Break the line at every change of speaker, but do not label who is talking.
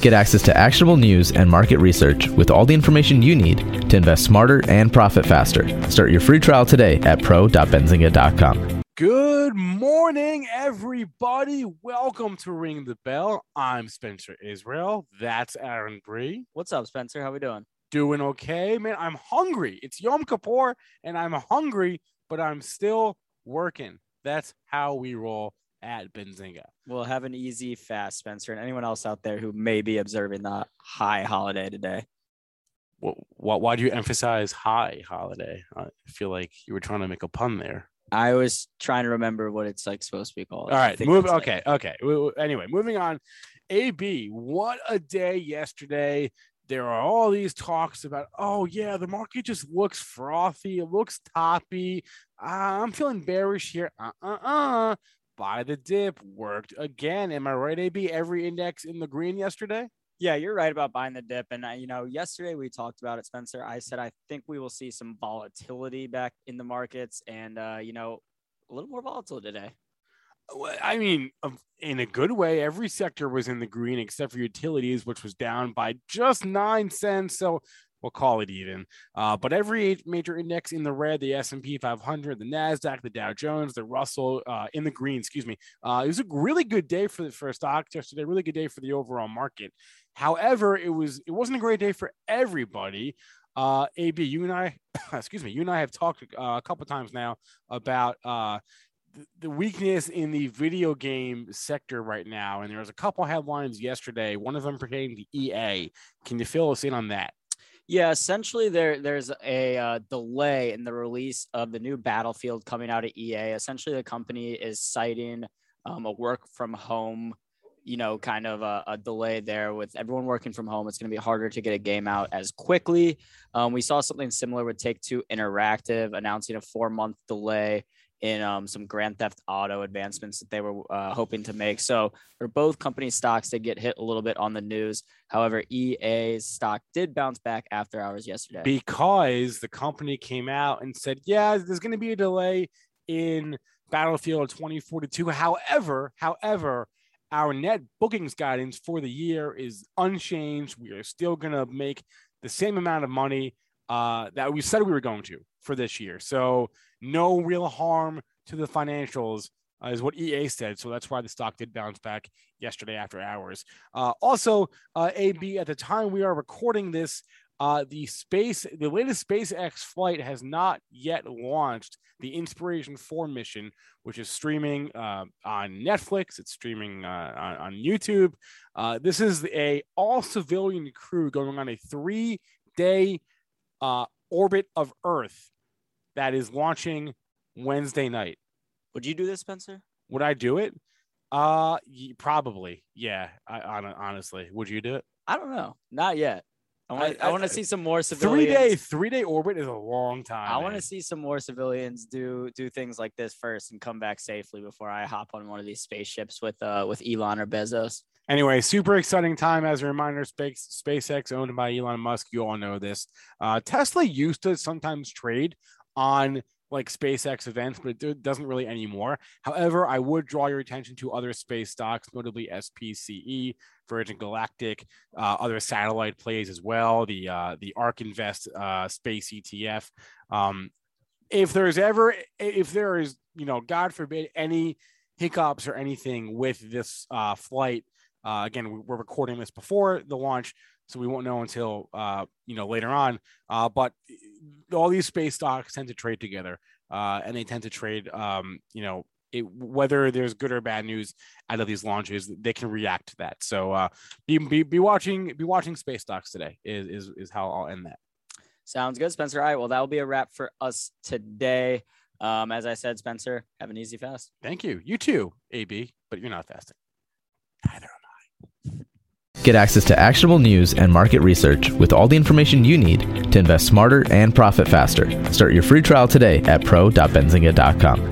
Get access to actionable news and market research with all the information you need to invest smarter and profit faster. Start your free trial today at pro.benzinga.com.
Good morning, everybody. Welcome to Ring the Bell. I'm Spencer Israel. That's Aaron Bry.
What's up, Spencer? How we doing?
Doing okay, man. I'm hungry. It's Yom Kippur, and I'm hungry, but I'm still working. That's how we roll at Benzinga.
We'll have an easy fast, Spencer, and anyone else out there who may be observing the high holiday today.
What, what, why do you emphasize high holiday? I feel like you were trying to make a pun there.
I was trying to remember what it's like supposed to be called.
All right, move. Okay, okay. Anyway, moving on. AB, what a day yesterday. There are all these talks about, oh yeah, the market just looks frothy. It looks toppy. Uh, I'm feeling bearish here. Uh uh uh. Buy the dip worked again. Am I right, AB? Every index in the green yesterday.
Yeah, you're right about buying the dip. And, uh, you know, yesterday we talked about it, Spencer. I said, I think we will see some volatility back in the markets and, uh, you know, a little more volatile today.
I mean, in a good way, every sector was in the green except for utilities, which was down by just nine cents. So we'll call it even. Uh, but every major index in the red, the S&P 500, the Nasdaq, the Dow Jones, the Russell uh, in the green. Excuse me. Uh, it was a really good day for the for stocks yesterday. Really good day for the overall market. However, it was it wasn't a great day for everybody. Uh, AB, you and I, excuse me, you and I have talked uh, a couple times now about uh, the weakness in the video game sector right now. And there was a couple headlines yesterday, one of them pertaining to EA. Can you fill us in on that?
Yeah, essentially there there's a uh, delay in the release of the new Battlefield coming out of EA. Essentially, the company is citing um, a work from home, you know, kind of a, a, delay there with everyone working from home. It's going to be harder to get a game out as quickly. Um, we saw something similar with Take Two Interactive announcing a four month delay in um, some Grand Theft Auto advancements that they were uh, hoping to make. So for both company stocks, they get hit a little bit on the news. However, EA's stock did bounce back after hours yesterday
because the company came out and said, "Yeah, there's going to be a delay in Battlefield 2042." However, however. Our net bookings guidance for the year is unchanged. We are still going to make the same amount of money uh, that we said we were going to for this year. So no real harm to the financials. Uh, is what EA said. So that's why the stock did bounce back yesterday after hours. Uh, also, uh, AB, at the time we are recording this, uh, the space, the latest SpaceX flight has not yet launched the Inspiration 4 mission, which is streaming uh, on Netflix. It's streaming on, on, YouTube. this is a all civilian crew going on a three day orbit of Earth that is launching Wednesday night.
Would you do this, Spencer?
Would I do it? Uh, probably. Yeah. I, honestly, would you do it?
I don't know. Not yet. I want. I, I, I want to see some more civilians.
Three day, three day orbit is a long time.
I want to see some more civilians do do things like this first and come back safely before I hop on one of these spaceships with uh with Elon or Bezos.
Anyway, super exciting time. As a reminder, Space, SpaceX owned by Elon Musk. You all know this. Uh, Tesla used to sometimes trade on like SpaceX events, but it doesn't really anymore. However, I would draw your attention to other space stocks, notably SPCE, Virgin Galactic, uh, other satellite plays as well. The uh, the ARK Invest uh, Space ETF. Um, if there's ever, if there is, you know, God forbid, any hiccups or anything with this uh, flight, uh, again, we're recording this before the launch so we won't know until uh, you know later on. Uh, but all these space stocks tend to trade together, uh, and they tend to trade. Um, you know, it, whether there's good or bad news out of these launches, they can react to that. So uh, be, be, be watching be watching space stocks today is, is is how I'll end that.
Sounds good, Spencer. All right, well that will be a wrap for us today. Um, as I said, Spencer, have an easy fast.
Thank you. You too, AB, but you're not fasting. Neither.
Get access to actionable news and market research with all the information you need to invest smarter and profit faster. Start your free trial today at pro.benzinga.com.